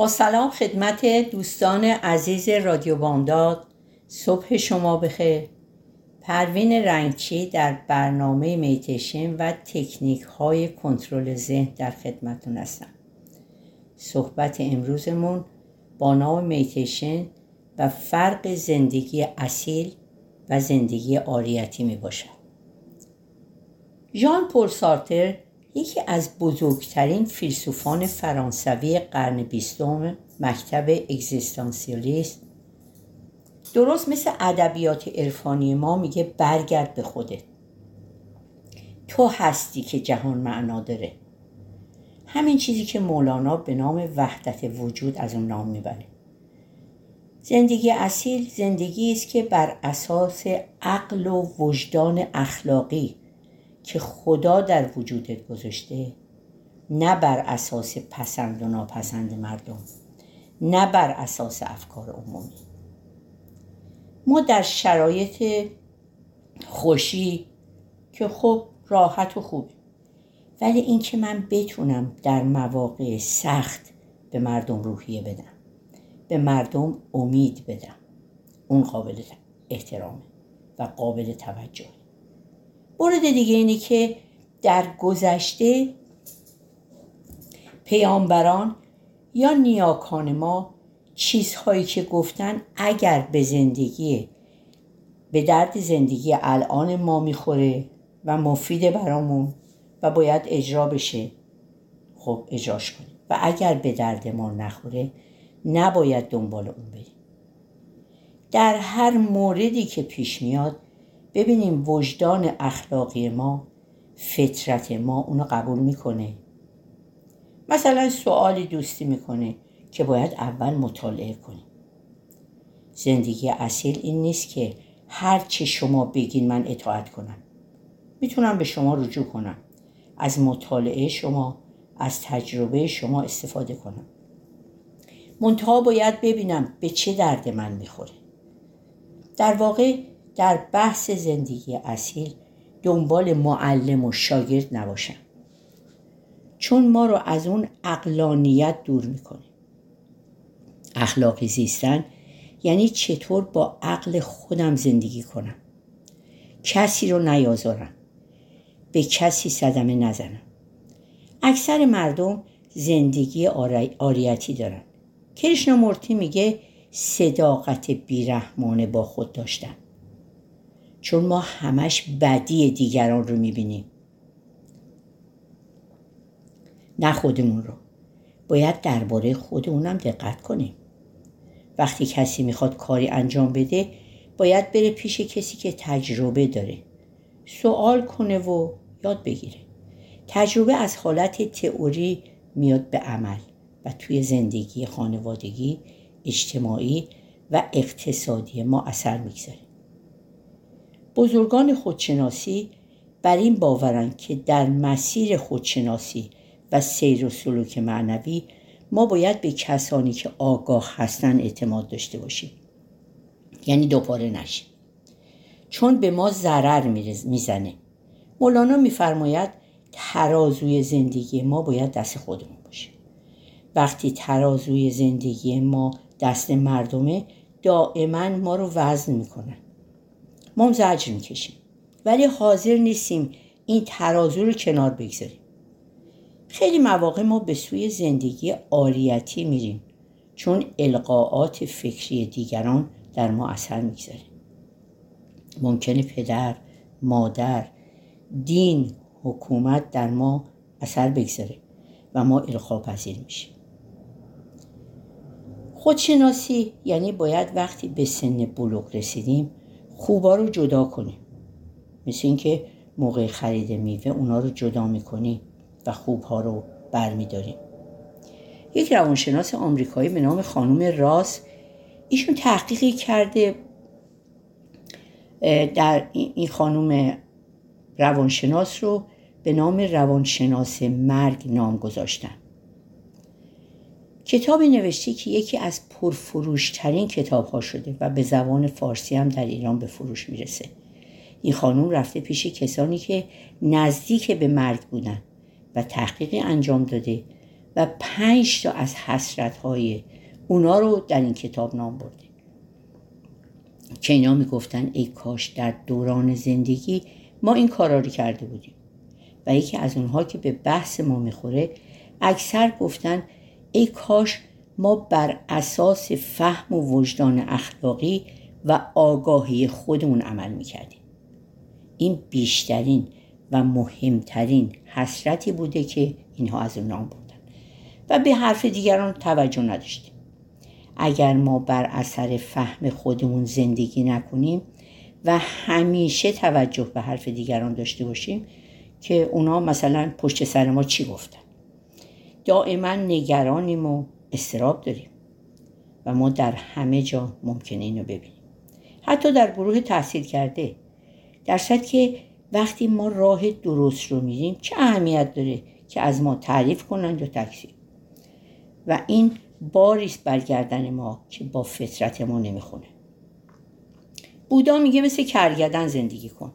با سلام خدمت دوستان عزیز رادیو بامداد. صبح شما بخیر. پروین رنگچی در برنامه مدیتیشن و تکنیک های کنترل ذهن در خدمتون هستم. صحبت امروزمون با نام مدیتیشن و فرق زندگی اصیل و زندگی عاریتی می باشد ژان پل سارتر یکی از بزرگترین فیلسوفان فرانسوی قرن بیستم مکتب اگزیستانسیالیست. درست مثل ادبیات عرفانی ما میگه برگرد به خودت. تو هستی که جهان معنا داره. همین چیزی که مولانا به نام وحدت وجود از اون نام می‌بره. زندگی اصیل زندگی است که بر اساس عقل و وجدان اخلاقی که خدا در وجودت گذاشته نه بر اساس پسند و ناپسند مردم نه بر اساس افکار عمومی. ما در شرایط خوشی که خب راحت و خوب ولی اینکه من بتونم در مواقع سخت به مردم روحیه بدم به مردم امید بدم اون قابل احترامه و قابل توجه مورد دیگه اینه که در گذشته پیامبران یا نیاکان ما چیزهایی که گفتن اگر به زندگی به درد زندگی الان ما می‌خوره و مفیده برامون و باید اجرا بشه خب اجراش کنیم. و اگر به درد ما نخوره نباید دنبال اون بریم. در هر موردی که پیش میاد ببینیم وجدان اخلاقی ما فطرت ما اونو قبول می‌کنه. مثلا سوالی دوستی می‌کنه که باید اول مطالعه کنیم زندگی اصیل این نیست که هر چه شما بگین من اطاعت کنم. می‌تونم به شما رجوع کنم. از مطالعه شما از تجربه شما استفاده کنم. منتها باید ببینم به چه درد من می‌خوره. در واقع در بحث زندگی اصیل دنبال معلم و شاگرد نباشم. چون ما رو از اون اقلانیت دور می‌کنه. اخلاقی زیستن یعنی چطور با عقل خودم زندگی کنم. کسی رو نیازارم. به کسی صدمه نزنم. اکثر مردم زندگی آریتی دارن. کرشنامورتی میگه صداقت بیرحمانه با خود داشتن. چون ما همش بدی دیگران رو می‌بینیم. نه خودمون رو. باید درباره خودمونم دقت کنیم. وقتی کسی می‌خواد کاری انجام بده باید بره پیش کسی که تجربه داره. سوال کنه و یاد بگیره. تجربه از حالت تئوری میاد به عمل و توی زندگی خانوادگی اجتماعی و اقتصادی ما اثر می‌گذاره. بزرگان خودشناسی بر این باورند که در مسیر خودشناسی و سیر و سلوک معنوی ما باید به کسانی که آگاه هستن اعتماد داشته باشیم. یعنی دوپاره نشیم چون به ما ضرر می‌زنه. مولانا میفرماید ترازوی زندگی ما باید دست خودمون باشه. وقتی ترازوی زندگی ما دست مردمه دائما ما رو وزن می‌کنن ما هم زجر می‌کشیم. ولی حاضر نیستیم این ترازو رو کنار بگذاریم. خیلی مواقع ما به سوی زندگی آریتی میریم چون القاعات فکری دیگران در ما اثر می‌گذاره. ممکنه پدر مادر دین حکومت در ما اثر بگذاره و ما القا پذیر میشیم. خودشناسی یعنی باید وقتی به سن بلوغ رسیدیم خوبا رو جدا کنیم مثل اینکه موقع خرید میوه اونا رو جدا می‌کنیم و خوبها رو برمیداریم یک روانشناس آمریکایی به نام خانم راس ایشون تحقیقی کرده در این خانم روانشناس رو به نام روانشناس مرگ نام گذاشتن. کتابی نوشته که یکی از پرفروشترین کتاب ها شده و به زبان فارسی هم در ایران به فروش می‌رسه. این خانم رفته پیش کسانی که نزدیک به مرگ بودن و تحقیقی انجام داده و پنج تا از حسرت های اونا رو در این کتاب نام برده. که اینا می‌گفتن ای کاش در دوران زندگی ما این کارا رو کرده بودیم. و یکی از اونها که به بحث ما می‌خوره اکثر گفتن ای کاش ما بر اساس فهم و وجدان اخلاقی و آگاهی خودمون عمل می‌کردیم. این بیشترین و مهمترین حسرتی بوده که اینها از اون نام بردن. و به حرف دیگران توجه نداشتیم. اگر ما بر اثر فهم خودمون زندگی نکنیم و همیشه توجه به حرف دیگران داشته باشیم که اونا مثلا پشت سر ما چی گفتن؟ دائما نگرانیم و استراب داریم. و ما در همه جا ممکنه اینو ببینیم. حتی در گروه تحصیل کرده. درصد که وقتی ما راه درست رو میریم چه اهمیت داره که از ما تعریف کنن یا تکسیر و این باریست برگردن ما که با فطرت ما نمی‌خونه. بودا میگه مثل کرگدن زندگی کن.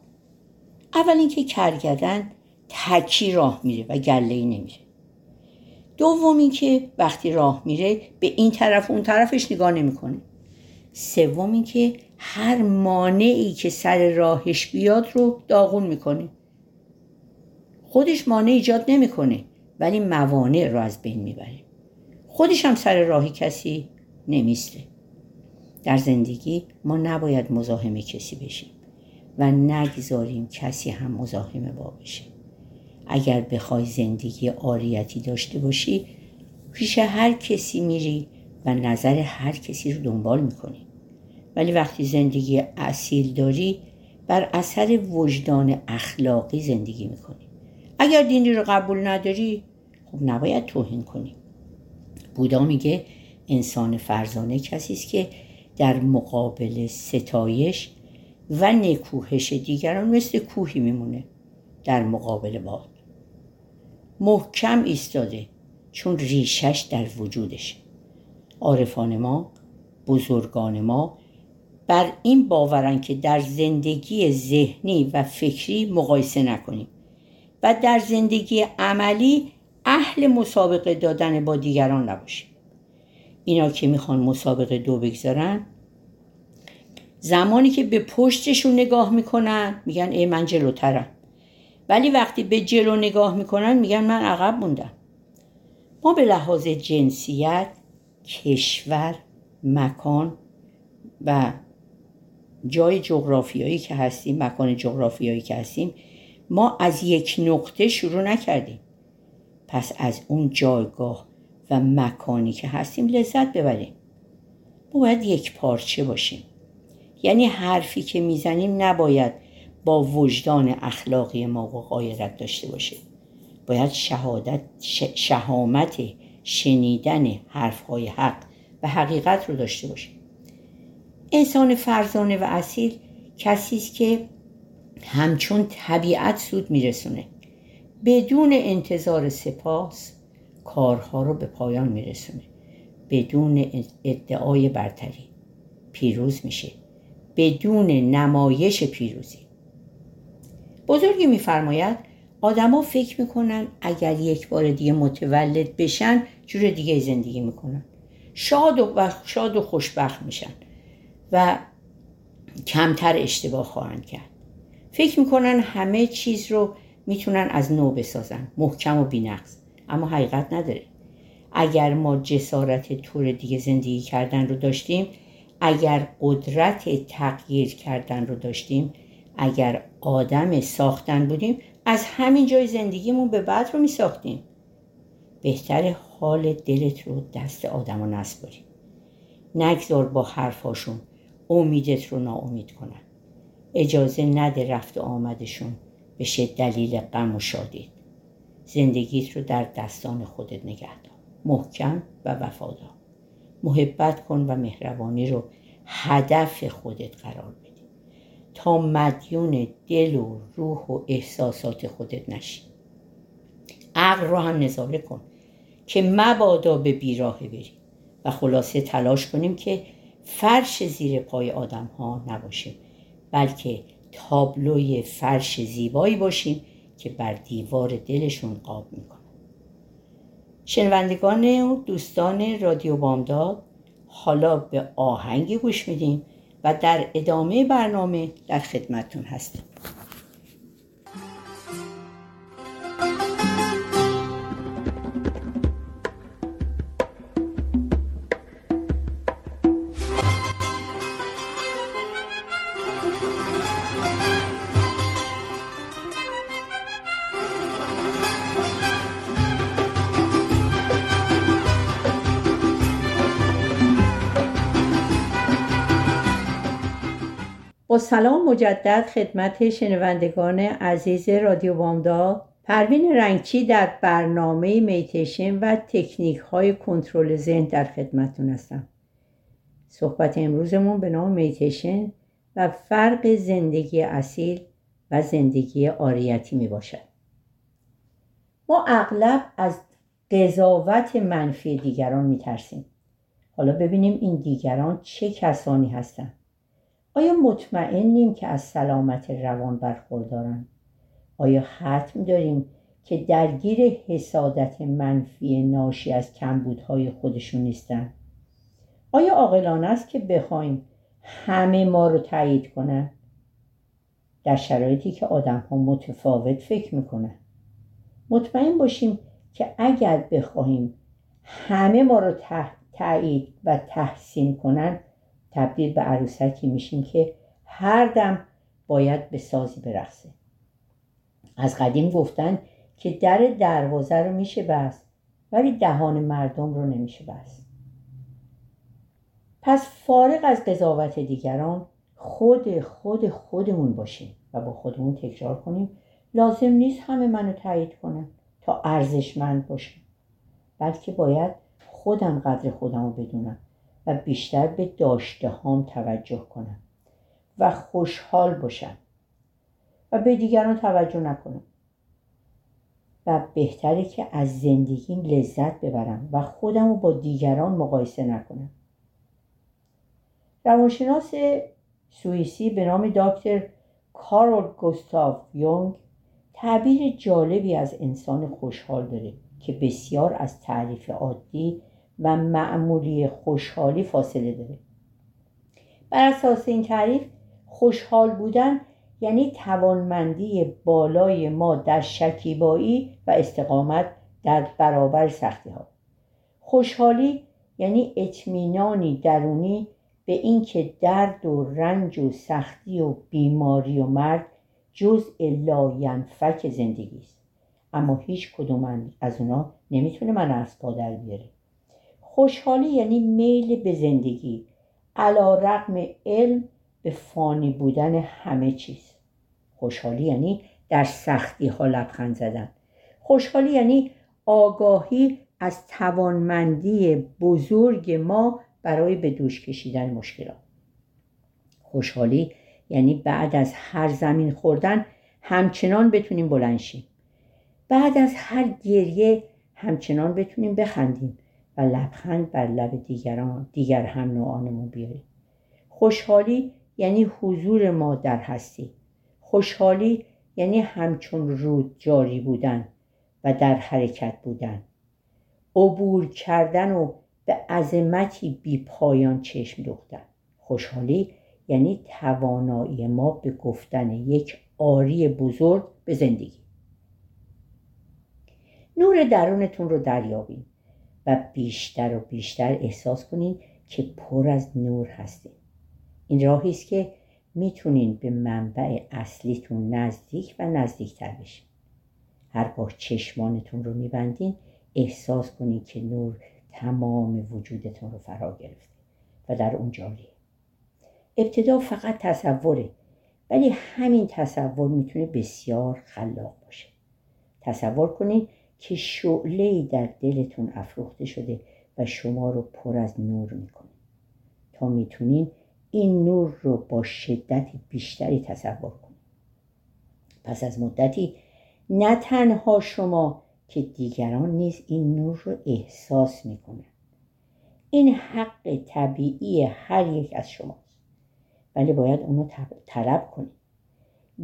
اول اینکه کرگدن تکی راه میره و گله ای نمیره. دوم اینکه وقتی راه میره به این طرف اون طرفش نگاه نمی‌کنه. سوم اینکه هر مانعی که سر راهش بیاد رو داغون می‌کنه. خودش مانع ایجاد نمی‌کنه ولی موانع رو از بین می‌بره. خودش هم سر راهی کسی نمیسته. در زندگی ما نباید مزاحم کسی بشیم و نگذاریم کسی هم مزاحم با بشه. اگر بخوای زندگی آریتی داشته باشی پیش هر کسی میری و نظر هر کسی رو دنبال می‌کنی. ولی وقتی زندگی اصیل داری بر اثر وجدان اخلاقی زندگی می‌کنی. اگر دینی رو قبول نداری خب نباید توهین کنی. بودا میگه انسان فرزانه کسی است که در مقابل ستایش و نکوهش دیگران مثل کوهی میمونه. در مقابل باد محکم ایستاده چون ریشش در وجودش. عارفان ما بزرگان ما بر این باورن که در زندگی ذهنی و فکری مقایسه نکنیم و در زندگی عملی اهل مسابقه دادن با دیگران نباشیم. اینا که می‌خوان مسابقه دو بگذارن زمانی که به پشتشون نگاه می‌کنن میگن ای من جلوترم. ولی وقتی به جلو نگاه می‌کنن میگن من عقب موندم. ما به لحاظ جنسیت کشور مکان و جای جغرافیایی که هستیم مکان جغرافیایی که هستیم ما از یک نقطه شروع نکردیم. پس از اون جایگاه و مکانی که هستیم لذت ببریم. ما باید یک پارچه باشیم. یعنی حرفی که می‌زنیم نباید با وجدان اخلاقی ما غایرت داشته باشه. باید شهادت شهامت شنیدن حرفهای حق و حقیقت رو داشته باشه. انسان فرزانه و اصیل کسی است که همچون طبیعت سود میرسونه. بدون انتظار سپاس کارها رو به پایان میرسونه. بدون ادعای برتری پیروز میشه. بدون نمایش پیروزی. بزرگی میفرماید آدما فکر می‌کنن اگر یک بار دیگه متولد بشن جور دیگه زندگی می‌کنن. شاد و, شاد و خوشبخت میشن و کمتر اشتباه خواهند کرد. فکر می‌کنن همه چیز رو می‌تونن از نو بسازن. محکم و بینقص. اما حقیقت نداره. اگر ما جسارت طور دیگه زندگی کردن رو داشتیم اگر قدرت تغییر کردن رو داشتیم اگر آدم ساختن بودیم از همین جای زندگیمون به بعد رو می ساختیم بهتر حال دلت رو دست آدم رو نسپاری نگذار با حرفاشون امیدت رو ناامید کنن. اجازه نده رفت و آمدشون بشه دلیل غم و شادی زندگیت رو در دستان خودت نگه دار. محکم و وفادار. محبت کن و مهربانی رو هدف خودت قرار بده. تا مدیون دل و روح و احساسات خودت نشی. عقل رو هم نظاره کن که مبادا به بیراه بری و خلاصه تلاش کنیم که فرش زیر پای آدم ها نباشه بلکه تابلوی فرش زیبایی باشیم که بر دیوار دلشون قاب می‌کنه. شنوندگان و دوستان رادیو بامداد حالا به آهنگی گوش میدیم. و در ادامه برنامه در خدمتتون هستیم. سلام مجدد خدمت شنوندگان عزیز رادیو بامداد. پروین رنگچی در برنامه میتیشن و تکنیک های کنترل ذهن در خدمتتون هستم. صحبت امروزمون به نام میتیشن و فرق زندگی اصیل و زندگی آریتی می باشد ما اغلب از قضاوت منفی دیگران می ترسیم حالا ببینیم این دیگران چه کسانی هستند. آیا مطمئنیم که از سلامت روان برخوردارند آیا حتم داریم که درگیر حسادت منفی ناشی از کمبودهای خودشون نیستن؟ آیا عاقلانه است که بخوایم همه ما رو تایید کنن؟ در شرایطی که آدم ها متفاوت فکر می‌کنن. مطمئن باشیم که اگر بخواهیم همه ما رو تایید و تحسین کنن تبدیل به عروسکی میشیم که هر دم باید به سازی برقصه از قدیم گفتن که در دروازه رو میشه بست ولی دهان مردم رو نمیشه بست. پس فارغ از قضاوت دیگران خود خود خودمون باشیم و با خودمون تکرار کنیم. لازم نیست همه منو تایید کنن تا ارزشمند باشم بلکه باید خودم قدر خودم رو بدونم. و بیشتر به داشته هام توجه کنم و خوشحال باشم و به دیگران توجه نکنم و بهتره که از زندگیم لذت ببرم و خودم رو با دیگران مقایسه نکنم. روانشناس سوئیسی به نام دکتر کارول گوستاف یونگ تعبیر جالبی از انسان خوشحال داره که بسیار از تعریف عادی و معمولی خوشحالی فاصله داره. بر اساس این تعریف خوشحال بودن یعنی توانمندی بالای ما در شکیبایی و استقامت در برابر سختی ها خوشحالی یعنی اطمینانی درونی به اینکه درد و رنج و سختی و بیماری و مرگ جزء لاینفک زندگی است. اما هیچ کدوم از اونا نمی‌تونه من از پادر بیاره. خوشحالی یعنی میل به زندگی علا رقم علم به فانی بودن همه چیز. خوشحالی یعنی در سختی ها لبخند زدن. خوشحالی یعنی آگاهی از توانمندی بزرگ ما برای به دوش کشیدن مشکلات. خوشحالی یعنی بعد از هر زمین خوردن همچنان بتونیم بلند شیم. بعد از هر گریه همچنان بتونیم بخندیم. و لبخند بر لب دیگران دیگر هم نوعانمون بیاریم خوشحالی یعنی حضور ما در هستی. خوشحالی یعنی همچون رود جاری بودن و در حرکت بودن. عبور کردن و به عظمتی بی پایان چشم دوختن. خوشحالی یعنی توانایی ما به گفتن یک آری بزرگ به زندگی. نور درونتون رو دریابید و بیشتر و بیشتر احساس کنین که پر از نور هستین. این راهی است که می‌تونین به منبع اصلیتون نزدیک و نزدیکتر بشین. هر بار چشمانتون رو میبندین احساس کنین که نور تمام وجودتون رو فرا گرفته و در اون جاریه. ابتدا فقط تصوره ولی همین تصور می‌تونه بسیار خلاق باشه. تصور کنین که شعله در دلتون افروخته شده و شما رو پر از نور می‌کنه. تا می‌تونین این نور رو با شدت بیشتری تصور کنید پس از مدتی نه تنها شما که دیگران نیز این نور رو احساس می‌کنن. این حق طبیعی هر یک از شماست. ولی باید اونو طلب کنید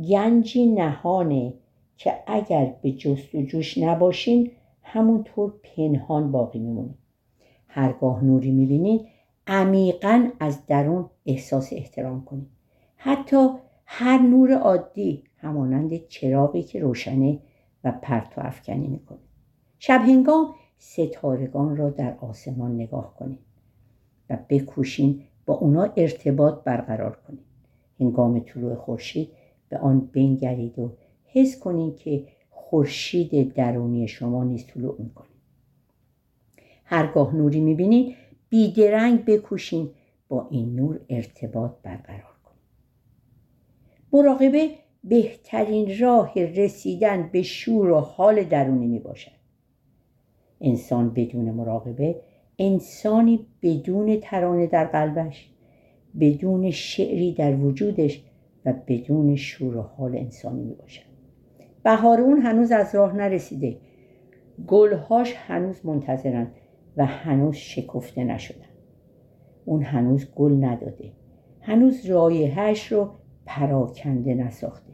گنجی نهانه که اگر به جستجوش نباشین همونطور پنهان باقی میمونید هرگاه نوری می‌بینید عمیقا از درون احساس احترام کنید. حتی هر نور عادی همانند چراغی که روشنه و پرتو افکنی می‌کنه. شب هنگام ستارگان را در آسمان نگاه کنید و بکوشین با اونا ارتباط برقرار کنید. هنگام طلوع خورشید به آن بنگرید و حس کنید که خورشید درونی شما نیز طلوع می‌کنه. هرگاه نوری می‌بینید بیدرنگ بکوشین با این نور ارتباط برقرار کنید مراقبه بهترین راه رسیدن به شور و حال درونی می باشد انسان بدون مراقبه انسانی بدون ترانه در قلبش بدون شعری در وجودش و بدون شور و حال انسانی می باشد بهار اون هنوز از راه نرسیده. گلهاش هنوز منتظرند و هنوز شکفته نشدن. اون هنوز گل نداده. هنوز رایحهش رو پراکنده نساخته.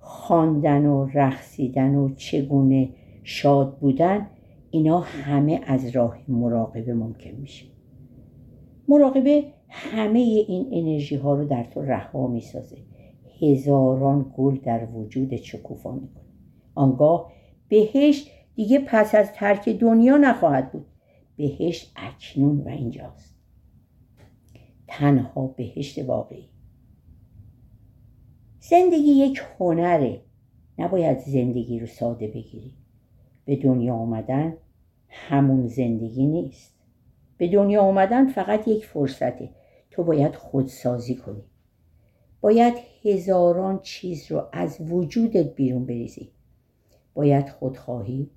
خواندن و رقصیدن و چگونه شاد بودن اینا همه از راه مراقبه ممکن میشه. مراقبه همه این انرژی ها رو در تو رها می‌سازه. هزاران گل در وجود شکوفا می‌کنه. آنگاه بهشت دیگه پس از ترک دنیا نخواهد بود. بهشت اکنون و اینجاست. تنها بهشت واقعی. زندگی یک هنره. نباید زندگی رو ساده بگیری. به دنیا آمدن همون زندگی نیست. به دنیا آمدن فقط یک فرصته. تو باید خودسازی کنی. باید هزاران چیز رو از وجودت بیرون بریزی. باید خودخواهی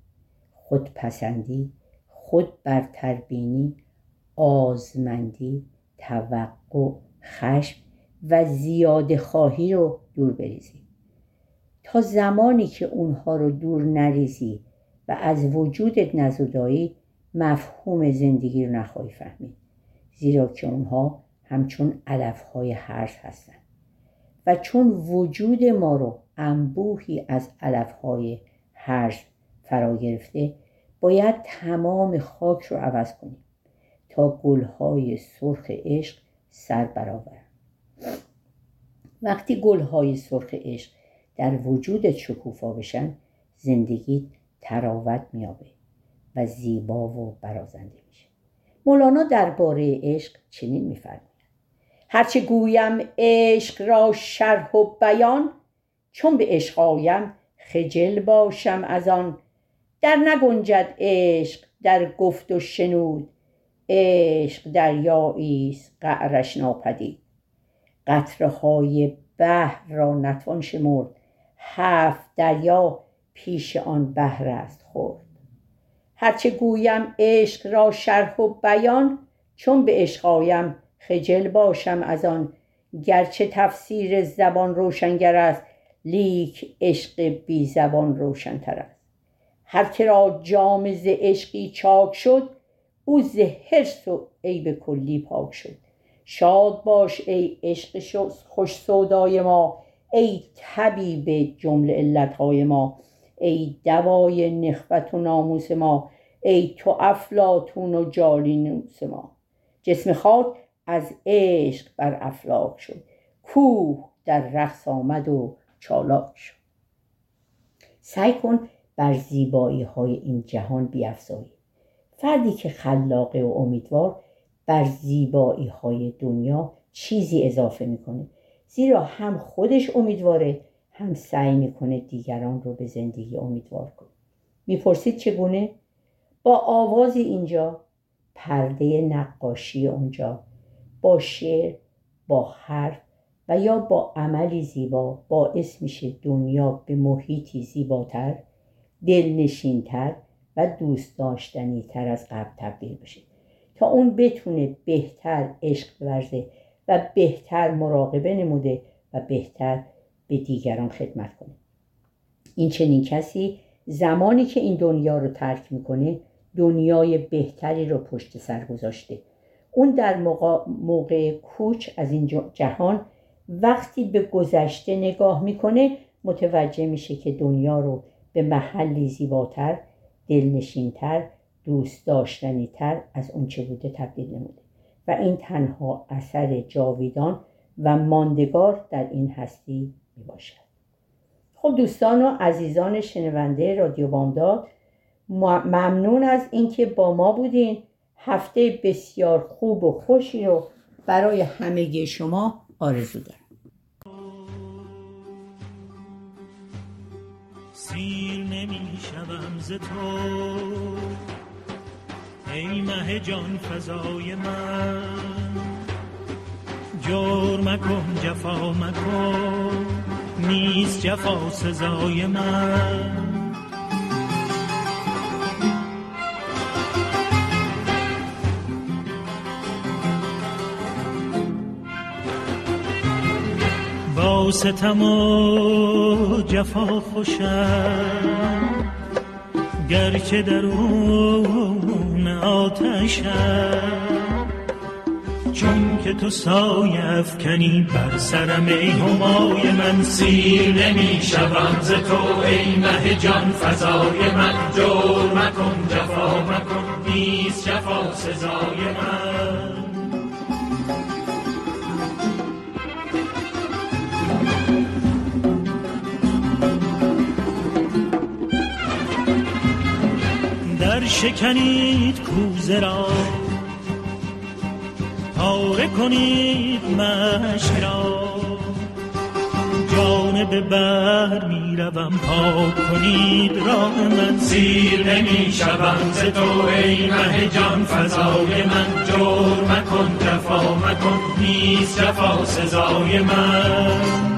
خودپسندی خود برتربینی آزمندی توقع خشم و زیاده خواهی رو دور بریزی. تا زمانی که اونها رو دور نریزی و از وجودت نزدایی مفهوم زندگی رو نخواهی فهمید. زیرا که اونها همچون علفهای هرز هستند و چون وجود ما رو انبوهی از علفهای هرز فرا گرفته باید تمام خاک رو عوض کنیم تا گلهای سرخ عشق سر برآورند. وقتی گلهای سرخ عشق در وجودت شکوفا بشن زندگی تراوت میابه و زیبا و برازنده میشه. مولانا درباره عشق چنین میفرماید. هرچه گویم عشق را شرح و بیان چون به عشق آیم خجل باشم از آن. در نگنجد عشق در گفت و شنود عشق دریایی است قعرش ناپدید. قطره های بحر را نتوان شمرد هفت دریا پیش آن بحر است خورد. هرچه گویم عشق را شرح و بیان چون به عشق آیم خجل باشم از آن. گرچه تفسیر زبان روشنگر است لیک عشق بی زبان روشنتر است. هر که را جام ز عشقی چاک شد او ز حرص و عیب کلی پاک شد. شاد باش ای عشق خوش سودای ما. ای طبیب جمله علتهای ما. ای دوای نخوت و ناموس ما. ای تو افلاتون و جالینوس ما. جسم خاک از عشق بر افلاک شد. کوه در رقص آمد و چالاک شد. سعی کن بر زیبایی های این جهان بیافزایی فردی که خلاقه و امیدوار بر زیبایی های دنیا چیزی اضافه می‌کنه. زیرا هم خودش امیدواره هم سعی می‌کنه دیگران رو به زندگی امیدوار کنه. می‌پرسید چگونه؟ با آوازی اینجا پرده نقاشی اونجا. با شعر با حرف و یا با عملی زیبا باعث میشه دنیا به محیطی زیباتر دلنشینتر و دوست داشتنی تر از قبل تبدیل بشه. تا اون بتونه بهتر عشق ورزه و بهتر مراقبه نموده و بهتر به دیگران خدمت کنه. این چنین کسی زمانی که این دنیا رو ترک می‌کنه دنیای بهتری رو پشت سر گذاشته. اون در موقع کوچ از این جهان وقتی به گذشته نگاه می‌کنه متوجه میشه که دنیا رو به محلی زیباتر دلنشینتر دوست داشتنیتر از اونچه بوده تبدیل نموده. و این تنها اثر جاویدان و ماندگار در این هستی می باشد خب دوستان و عزیزان شنونده رادیو بامداد ممنون از اینکه با ما بودین. هفته بسیار خوب و خوشی رو برای همگی شما آرزو دارم. سیر نمی ز تو. ای مه جان فضای من. جور مکن جفا مکن. نیست جفا سزای من. ستم و جفا خوشم. گرچه درون آتشم. چون که تو سایه افکنی بر سرم ای همای من سیر نمی شوم ز تو ای مه جان فضای من جور مکن جفا مکن. نیست جفا سزای من. شکنید کوزه را. پاره کنید مشک را. جانب بر می روم پاک کنید راه من سیر نمی شوم ز تو ای مه جان. فضای من جور مکن جفا مکن نیست جفا سزای من.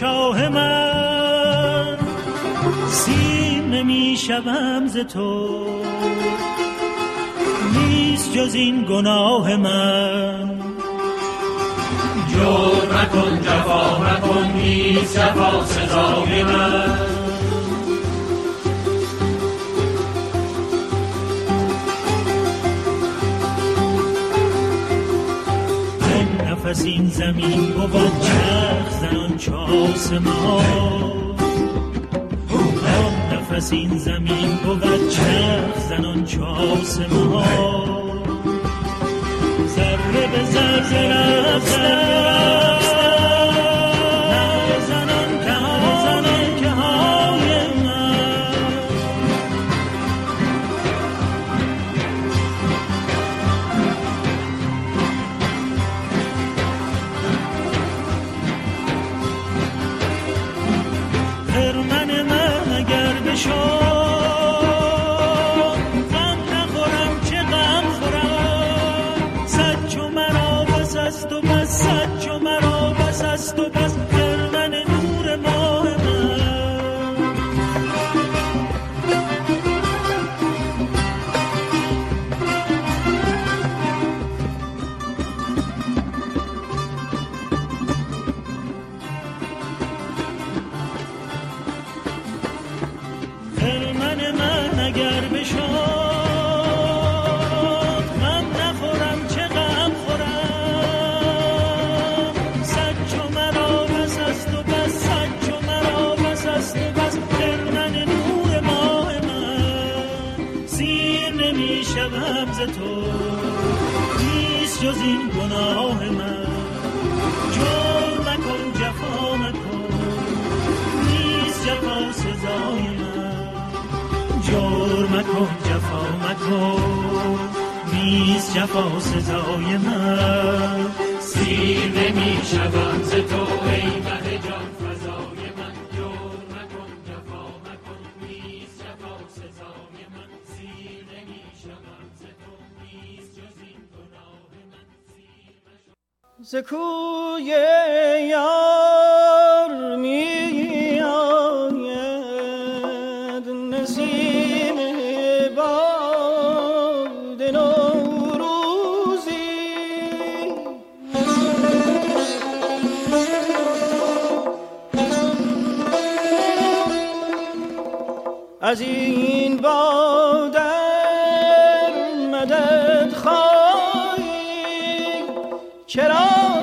شاه من. سیم نمی شوم ز تو. نیست جز این گناه من. جور مکن جفا مکن نیست جفا سزای من. زمین بود چرخ زنان چه آسمان نفس این زمین بود چرخ زنان چه آسمان show. جفا سزای من. سیر نمی شوم ز تو ای مه جان فضای من. جور مکن جفا مکن. نیست جفا سزای من. سیر نمی شوم ز تو. نیست جز این از این بادر مدد خواهی. چرا